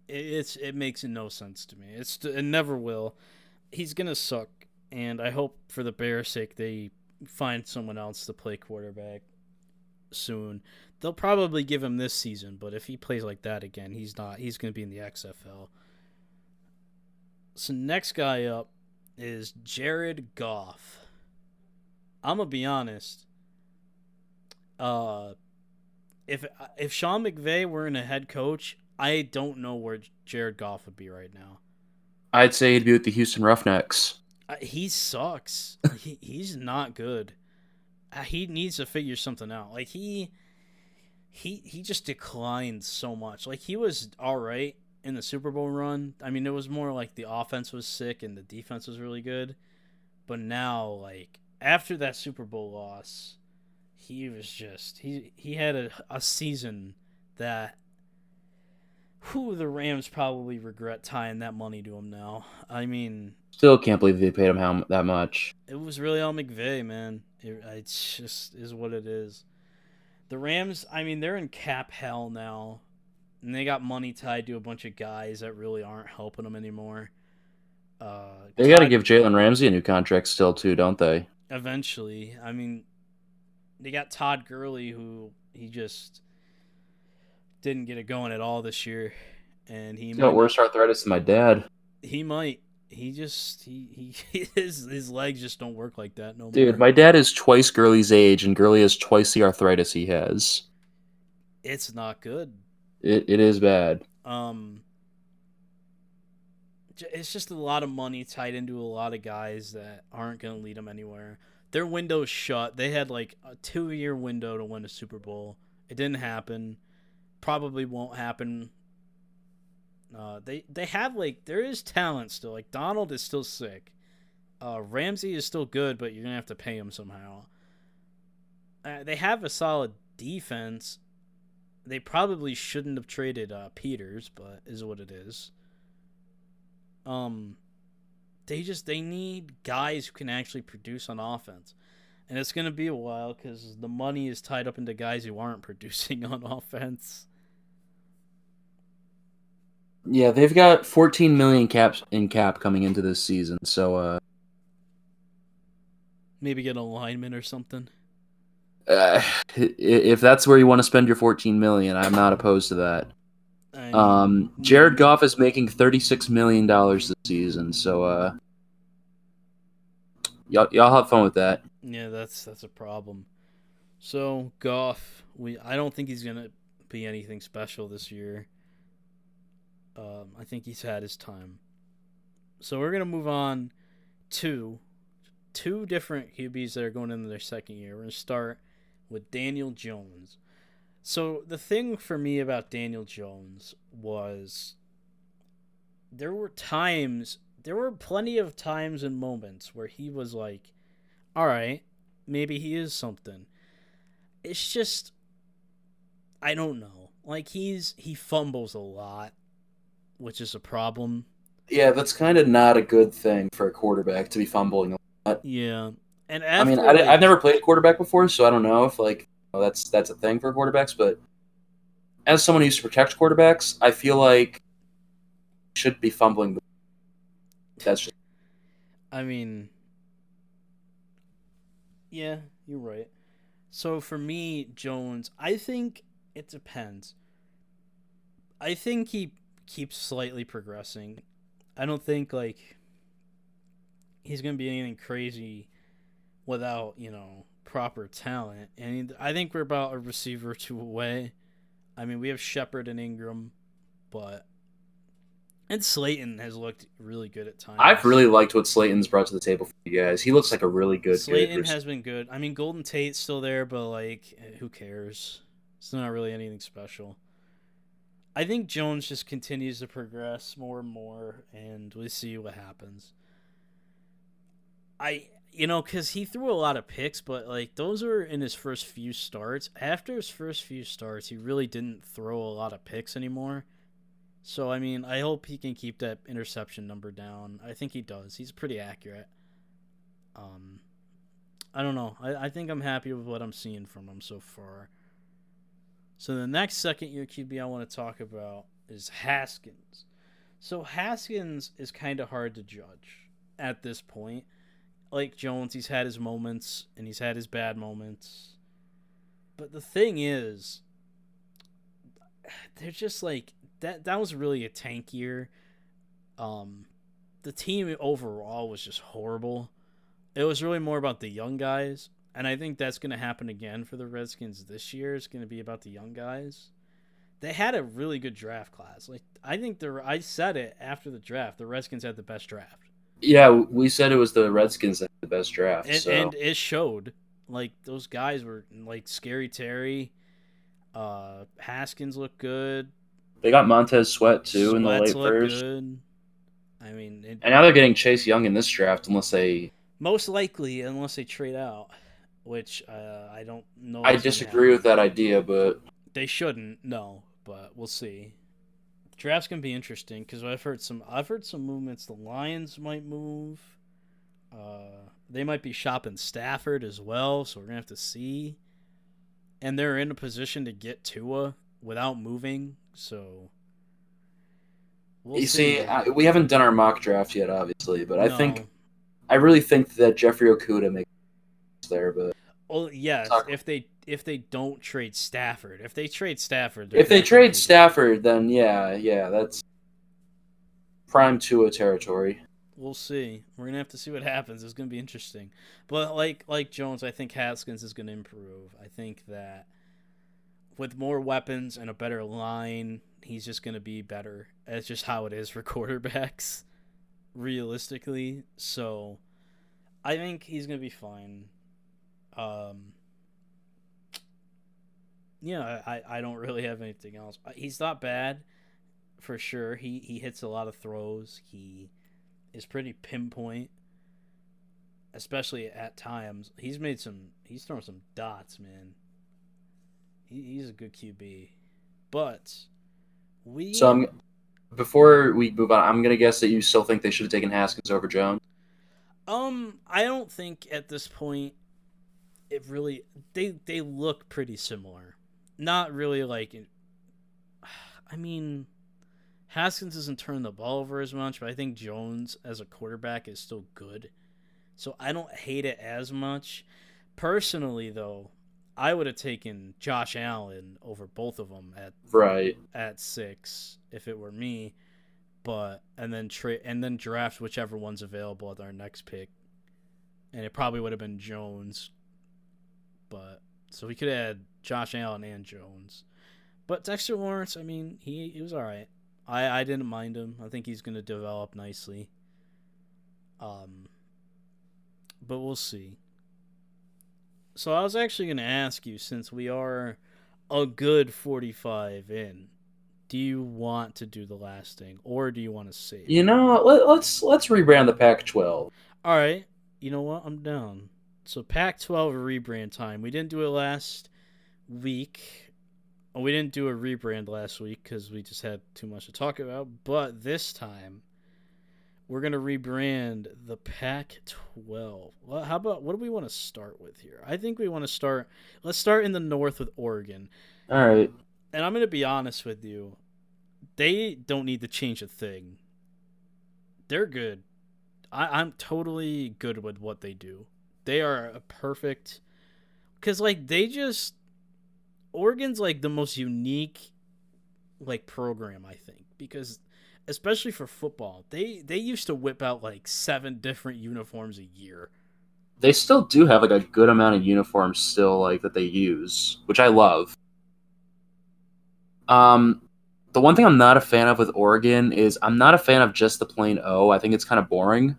It, it's it makes no sense to me. It's it never will. He's gonna suck, and I hope for the Bears' sake they find someone else to play quarterback soon. They'll probably give him this season, but if he plays like that again, he's not. He's going to be in the XFL. So next guy up is Jared Goff. I'm gonna be honest. Uh, if if Sean McVay were in a head coach, I don't know where Jared Goff would be right now. I'd say he'd be with the Houston Roughnecks. Uh, he sucks. he, he's not good. Uh, he needs to figure something out. Like he, he, he just declined so much. Like he was all right in the Super Bowl run. I mean, it was more like the offense was sick and the defense was really good. But now, like after that Super Bowl loss, he was just he he had a, a season that. Who the Rams probably regret tying that money to him now. I mean, Still can't believe they paid him how, that much. it was really all McVay, man. It, it just is what it is. The Rams, I mean, they're in cap hell now, and they got money tied to a bunch of guys that really aren't helping them anymore. Uh, They got to give Jalen Ramsey a new contract still too, don't they? eventually. I mean, they got Todd Gurley, who he just didn't get it going at all this year, and he He's got worse arthritis than my dad. he might. He just he, he his his legs just don't work like that no more. Dude, my dad is twice Gurley's age, and Gurley has twice the arthritis he has. it's not good. It, it is bad. Um, it's just a lot of money tied into a lot of guys that aren't going to lead them anywhere. Their window's shut. They had like a two year window to win a Super Bowl. It didn't happen. Probably won't happen. Uh, they they have like there is talent still. Like Donald is still sick. Uh, Ramsey is still good, but you're gonna have to pay him somehow. Uh, they have a solid defense. They probably shouldn't have traded uh, Peters, but is what it is. Um, they just they need guys who can actually produce on offense, and it's gonna be a while because the money is tied up into guys who aren't producing on offense. Yeah, they've got 14 million caps in cap coming into this season, so uh, Maybe get a lineman or something. uh, if that's where you want to spend your 14 million, I'm not opposed to that. Um, Jared Goff is making 36 million dollars this season, so uh, y'all y'all have fun with that. Yeah, that's that's a problem. So Goff, we I don't think he's gonna be anything special this year. Um, I think he's had his time. So we're gonna move on to two different QBs that are going into their second year. We're gonna start with Daniel Jones. So the thing for me about Daniel Jones was there were times there were plenty of times and moments where he was like all right, maybe he is something. It's just I don't know. Like he's he fumbles a lot, which is a problem. Yeah, that's kind of not a good thing for a quarterback to be fumbling. A lot. Yeah. And I after, mean, I, like, I've never played quarterback before, so I don't know if like that's that's a thing for quarterbacks. But as someone who used to protect quarterbacks, I feel like should be fumbling. That's just I mean Yeah, you're right. So for me, Jones, I think it depends. I think he keeps slightly progressing. I don't think like he's to be anything crazy without, you know, proper talent. And I think we're about a receiver two away. I mean, we have Shepard and Ingram, but and Slayton has looked really good at times. I've really liked what Slayton's brought to the table for you guys. He looks like a really good. Slayton has been good. I mean, Golden Tate's still there, but like, who cares? It's not really anything special. I think Jones just continues to progress more and more, and we see what happens. I, you know, because he threw a lot of picks, but like those were in his first few starts. After his first few starts, he really didn't throw a lot of picks anymore. So I mean, I hope he can keep that interception number down. I think he does. He's pretty accurate. Um, I don't know. I, I think I'm happy with what I'm seeing from him so far. So the next second year QB I want to talk about is Haskins. So Haskins is kind of hard to judge at this point. Like Jones, he's had his moments and he's had his bad moments. But the thing is, they're just like that. That was really a tank year. Um, the team overall was just horrible. It was really more about the young guys, and I think that's going to happen again for the Redskins this year. It's going to be about the young guys. They had a really good draft class. Like I think the I said it after the draft. The Redskins had the best draft. Yeah, we said it was the Redskins that had the best draft. and, so. and it showed. Like those guys were like Scary Terry, uh, Haskins looked good. they got Montez Sweat too in the late first, Good. I mean, it, and now they're getting Chase Young in this draft, unless they. most likely unless they trade out, which uh, I don't know. I disagree with that idea, but They shouldn't, no, but we'll see. Draft's gonna be interesting because I've heard some. I've heard some movements. The Lions might move. Uh, they might be shopping Stafford as well, so we're gonna have to see. And they're in a position to get Tua without moving, so we'll you see, I, we haven't done our mock draft yet, obviously, but I No. think I really think that Jeffrey Okudah makes there. But Well, yes, if they if they don't trade Stafford, if they trade Stafford, if they trade. Stafford, then yeah, yeah, that's prime Tua territory. We'll see. We're gonna have to see what happens. It's gonna be interesting. But like like Jones, I think Haskins is gonna improve. I think that with more weapons and a better line, he's just gonna be better. It's just how it is for quarterbacks, realistically. So I think he's gonna be fine. Um, yeah, I, I don't really have anything else. He's not bad, for sure. He he hits a lot of throws. He is pretty pinpoint, especially at times. He's made some. He's thrown some dots, man. He, he's a good QB, but we. So I'm before we move on, I'm gonna guess that you still think they should have taken Haskins over Jones. Um, I don't think at this point it really they they look pretty similar. Not really like I mean Haskins doesn't turn the ball over as much, but I think Jones as a quarterback is still good. So I don't hate it as much. Personally though, I would have taken Josh Allen over both of them at Right. at 6 if it were me but and then trade and then draft whichever one's available at our next pick, and it probably would have been Jones. But so we could add Josh Allen and Jones, but Dexter Lawrence, I mean, he he was all right. I I didn't mind him. I think he's going to develop nicely. Um, but we'll see. So I was actually going to ask you since we are a good forty-five in do you want to do the last thing or do you want to save? You know, let, let's let's rebrand the Pac-12. All right. You know what? I'm down. So Pac-12 rebrand time. We didn't do it last week. Oh, we didn't do a rebrand last week because we just had too much to talk about. But this time, we're gonna rebrand the Pac-12. Well, how about what do we want to start with here? I think we want to start. Let's start in the north with Oregon. All right. Um, and I'm gonna be honest with you, they don't need to change a thing. They're good. I, I'm totally good with what they do. They are a perfect because like they just Oregon's like the most unique like program I think because especially for football they they used to whip out like seven different uniforms a year. They still do have like a good amount of uniforms still like that they use, which I love. Um, the one thing I'm not a fan of with Oregon is I'm not a fan of just the plain O. I think it's kind of boring.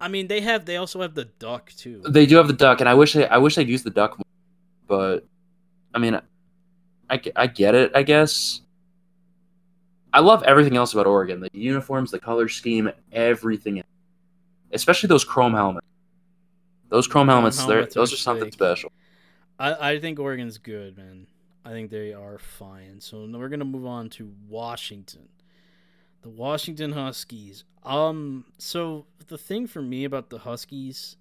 I mean they have they also have the duck too. They do have the duck, and I wish they, I wish they'd use the duck more. But I mean, I, I get it. I guess. I love everything else about Oregon: the uniforms, the color scheme, everything. Especially those chrome helmets. Those chrome helmets, they're helmets those are something sick. special. I, I think Oregon's good, man. I think they are fine. So now we're gonna move on to Washington, the Washington Huskies. Um, so the thing for me about the Huskies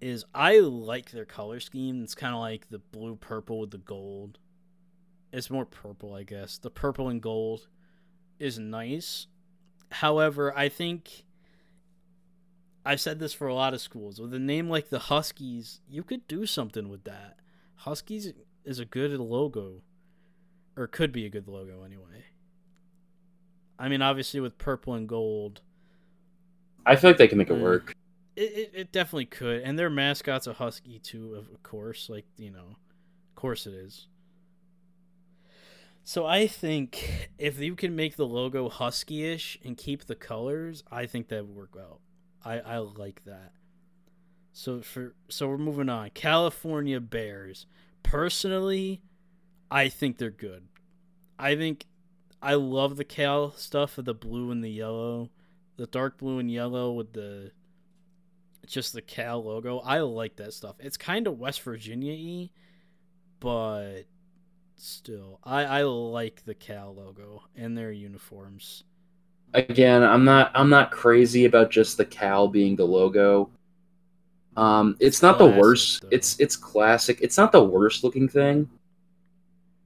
is I like their color scheme. It's kind of like the blue purple with the gold. It's more purple, I guess. The purple and gold is nice. However, I think I've said this for a lot of schools. With a name like the Huskies, you could do something with that. Huskies is a good logo, or could be a good logo anyway. I mean, obviously with purple and gold, I feel like they can make it Mm. work. it, it, it definitely could. And their mascot's a husky too, of course. Like you know, of course it is. So I think if you can make the logo husky-ish and keep the colors, I think that would work out. I I like that. So for so we're moving on. California Bears. Personally, I think they're good. I think I love the Cal stuff of the blue and the yellow, the dark blue and yellow with the just the Cal logo. I like that stuff. It's kind of West Virginia y, but still, I I like the Cal logo and their uniforms. Again, I'm not I'm not crazy about just the Cal being the logo. Um, it's not the worst. though. It's it's classic. It's not the worst looking thing,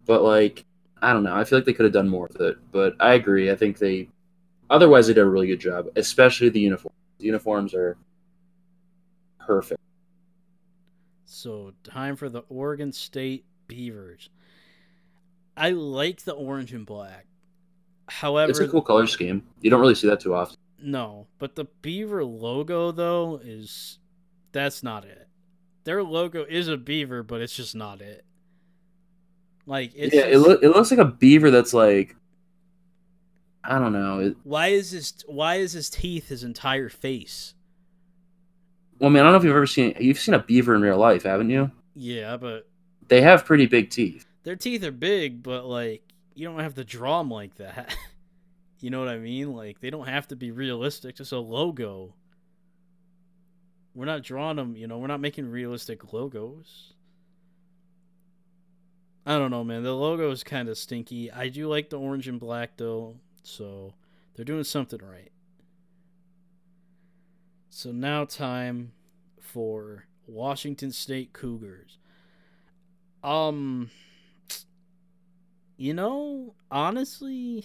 but like I don't know. I feel like they could have done more with it. But I agree. I think they otherwise they did a really good job, especially the uniforms. The uniforms are perfect. So time for the Oregon State Beavers. I like the orange and black. However, It's a cool color scheme. You don't really see that too often. No, but the beaver logo though is that's not it. Their logo is a beaver, but it's just not it. Like it's yeah, it, just- loo- it looks like a beaver that's like I don't know. It, why is his why is his teeth his entire face? Well, I mean, I don't know if you've ever seen you've seen a beaver in real life, haven't you? Yeah, but They have pretty big teeth. their teeth are big, but like you don't have to draw them like that. you know what I mean? Like they don't have to be realistic. Just a logo. We're not drawing them. You know, we're not making realistic logos. I don't know, man. The logo is kind of stinky. I do like the orange and black though, so they're doing something right. So now time for Washington State Cougars. Um you know, honestly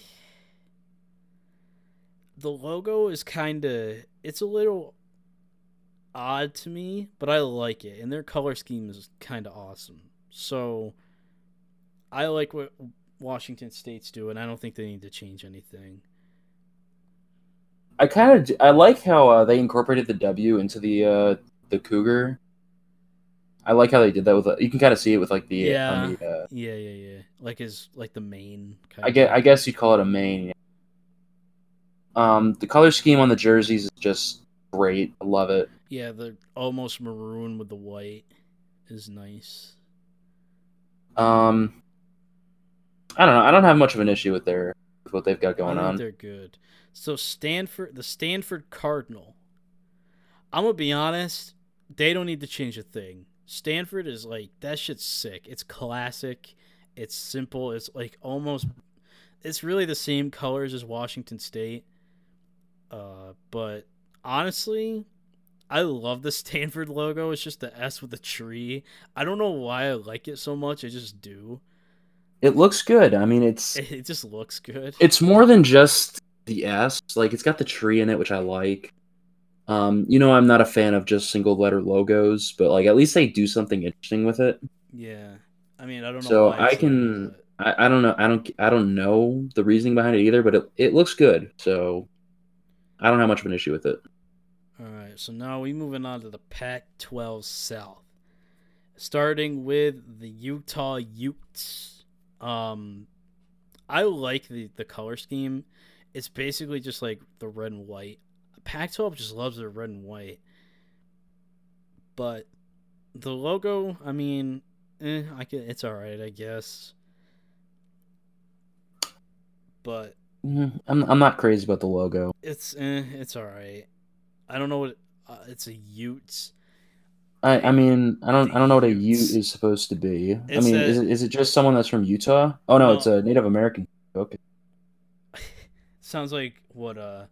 the logo is kind of it's a little odd to me, but I like it and their color scheme is kind of awesome. So I like what Washington State's doing. I don't think they need to change anything. I kind of I like how uh, they incorporated the W into the uh, the cougar. I like how they did that with you can kind of see it with like the Yeah. the, uh, Yeah, yeah, yeah. Like his like the main kind I get I guess you'd call it a main. Um, the color scheme on the jerseys is just great. I love it. Yeah, the almost maroon with the white is nice. Um, I don't know. I don't have much of an issue with their with what they've got going I on. they're good. So Stanford, the Stanford Cardinal. I'm gonna be honest, they don't need to change a thing. Stanford is like that shit's sick. It's classic. It's simple. It's like almost. It's really the same colors as Washington State. Uh, but honestly, I love the Stanford logo. It's just the S with the tree. I don't know why I like it so much. I just do. It looks good. I mean, it's It just looks good. it's more than just the S. Like it's got the tree in it, which I like. Um, you know, I'm not a fan of just single letter logos, but like at least they do something interesting with it. Yeah, I mean, I don't know. So I can- I, I don't know. I don't I don't know the reasoning behind it either, but it, it looks good. So I don't have much of an issue with it. All right, so now we moving on to the Pac-12 South, starting with the Utah Utes. Um, I like the the color scheme. It's basically just like the red and white. Pac-12 just loves their red and white, but the logo, I mean, eh, I can, it's all right, I guess. But Mm, I'm I'm not crazy about the logo. it's eh, it's all right. I don't know what uh, it's a Utes. I, I mean I don't I don't know what a Ute is supposed to be. I It's mean a- is it, is it just someone that's from Utah? Oh no, No. it's a Native American. Okay. Sounds like what uh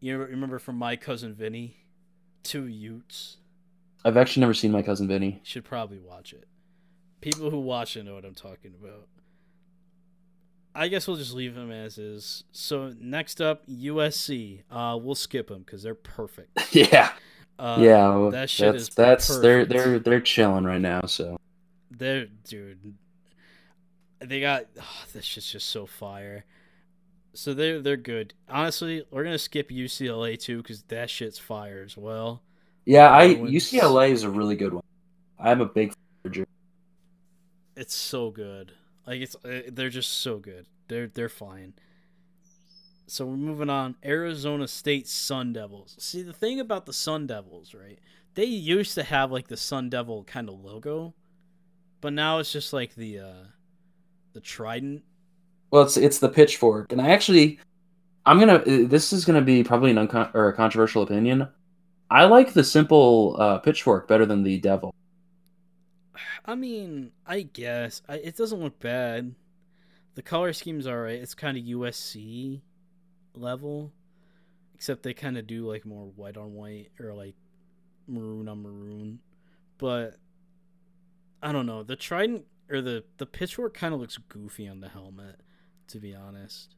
you remember from my cousin Vinny? Two Utes. I've actually never seen my cousin Vinny. Should probably watch it. People who watch it know what I'm talking about. I guess we'll just leave him as is. So next up, USC. Uh, we'll skip them because they're perfect. yeah. Uh, yeah. well, that shit that's is that's they're they're they're chilling right now. So They're dude. They got oh, this shit's just so fire. So they're they're good. Honestly, we're gonna skip UCLA too because that shit's fire as well. yeah, I UCLA is a really good one. I'm a big fan. It's so good. Like it's uh, they're just so good. They're they're fine. So we're moving on. Arizona State Sun Devils. See the thing about the Sun Devils, right? They used to have like the Sun Devil kind of logo, but now it's just like the uh the trident. Well, it's it's the pitchfork, and I actually, I'm gonna. uh, This is gonna be probably an uncon- or a controversial opinion. I like the simple uh, pitchfork better than the devil. I mean, I guess I, it doesn't look bad. The color scheme's alright. It's kind of USC level, except they kind of do like more white on white or like maroon on maroon. But I don't know. The trident or the the pitchfork kind of looks goofy on the helmet. To be honest,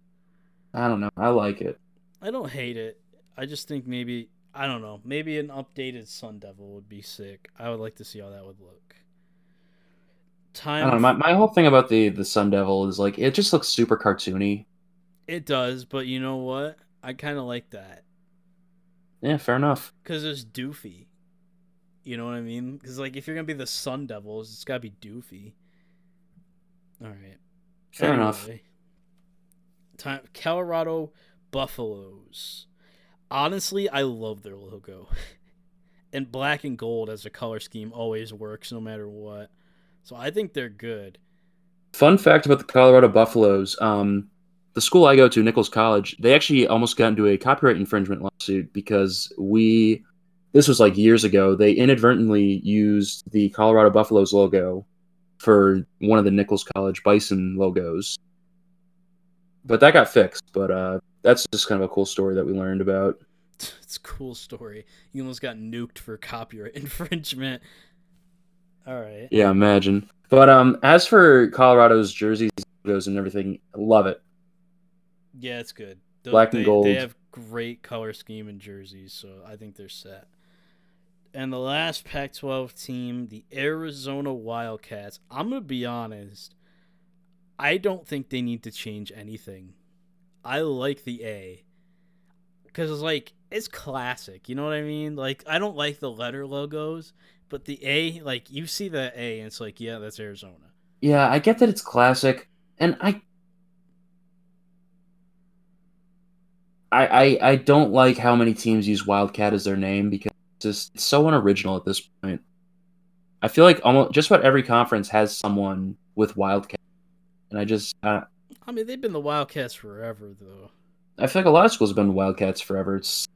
I don't know. I like it. I don't hate it. I just think maybe I don't know. Maybe an updated Sun Devil would be sick. I would like to see how that would look. I Time don't know. My, my whole thing about the the Sun Devil is like it just looks super cartoony. It does, but you know what? I kind of like that Yeah, fair enough. because it's doofy. You know what I mean? Because like if you're gonna be the Sun Devils, it's gotta be doofy. All right. Fair enough. Time Colorado Buffaloes. Honestly, I love their logo. and black and gold as a color scheme always works no matter what. So I think they're good. Fun fact about the Colorado Buffaloes: um, the school I go to, Nichols College, they actually almost got into a copyright infringement lawsuit because we. This was like years ago. They inadvertently used the Colorado Buffaloes logo for one of the Nichols College Bison logos, but that got fixed. But uh, that's just kind of a cool story that we learned about. It's a cool story. You almost got nuked for copyright infringement. All right. Yeah, imagine. But um, as for Colorado's jerseys, logos, and everything, love it. Yeah, it's good. Tho- Black and they, gold. They have great color scheme and jerseys, so I think they're set. And the last Pac-12 team, the Arizona Wildcats. I'm gonna be honest. I don't think they need to change anything. I like the A because it's like it's classic. You know what I mean? Like I don't like the letter logos, but the A, like you see the A, and it's like, yeah, that's Arizona. Yeah, I get that it's classic, and I, I, I, I don't like how many teams use Wildcat as their name because it's just it's so unoriginal at this point. I feel like almost just about every conference has someone with Wildcat, and I just uh, I mean, they've been the Wildcats forever, though. I feel like a lot of schools have been Wildcats forever. It's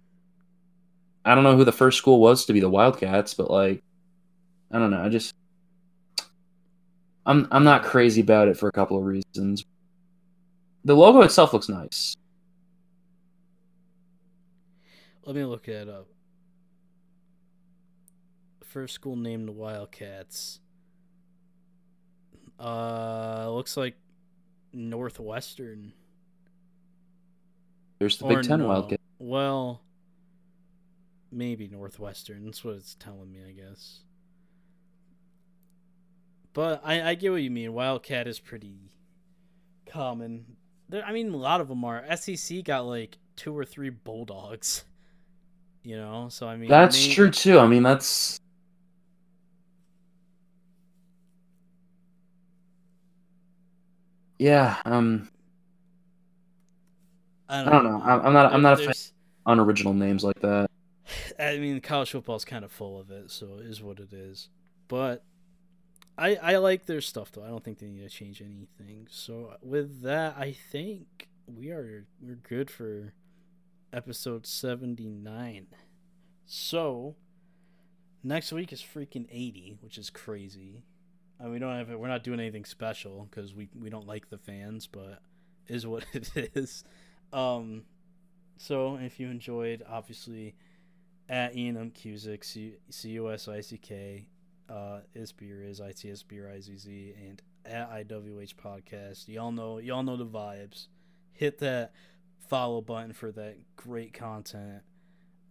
I don't know who the first school was to be the Wildcats, but like I don't know. I just I'm I'm not crazy about it for a couple of reasons. The logo itself looks nice. Let me look it up. First school named the Wildcats. Uh, looks like Northwestern. There's the Or Big Ten no. Wildcat. Well, maybe Northwestern. That's what it's telling me, I guess. But I, I get what you mean. Wildcat is pretty common. There, I mean, a lot of them are. SEC got like two or three Bulldogs. You know, so I mean, That's may- true too. I mean, that's yeah. Um, I I don't know. I'm, I'm not. I'm not a fan of unoriginal names like that. I mean, college football's kind of full of it, so it is what it is. But I I like their stuff though. I don't think they need to change anything. So with that, I think we are we're good for episode 79. So next week is freaking 80, which is crazy. And we don't have we're not doing anything special cuz we we don't like the fans, but is what it is. Um so if you enjoyed obviously at Ian M. Cusick, C U S I C K, uh, Isbeer is I T S B R I Z Z, and at IWH Podcast. Y'all know, y'all know the vibes. Hit that follow button for that great content,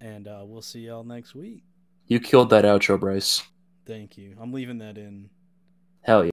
and uh, we'll see y'all next week. You killed that outro, Bryce. Thank you. I'm leaving that in. Hell yeah.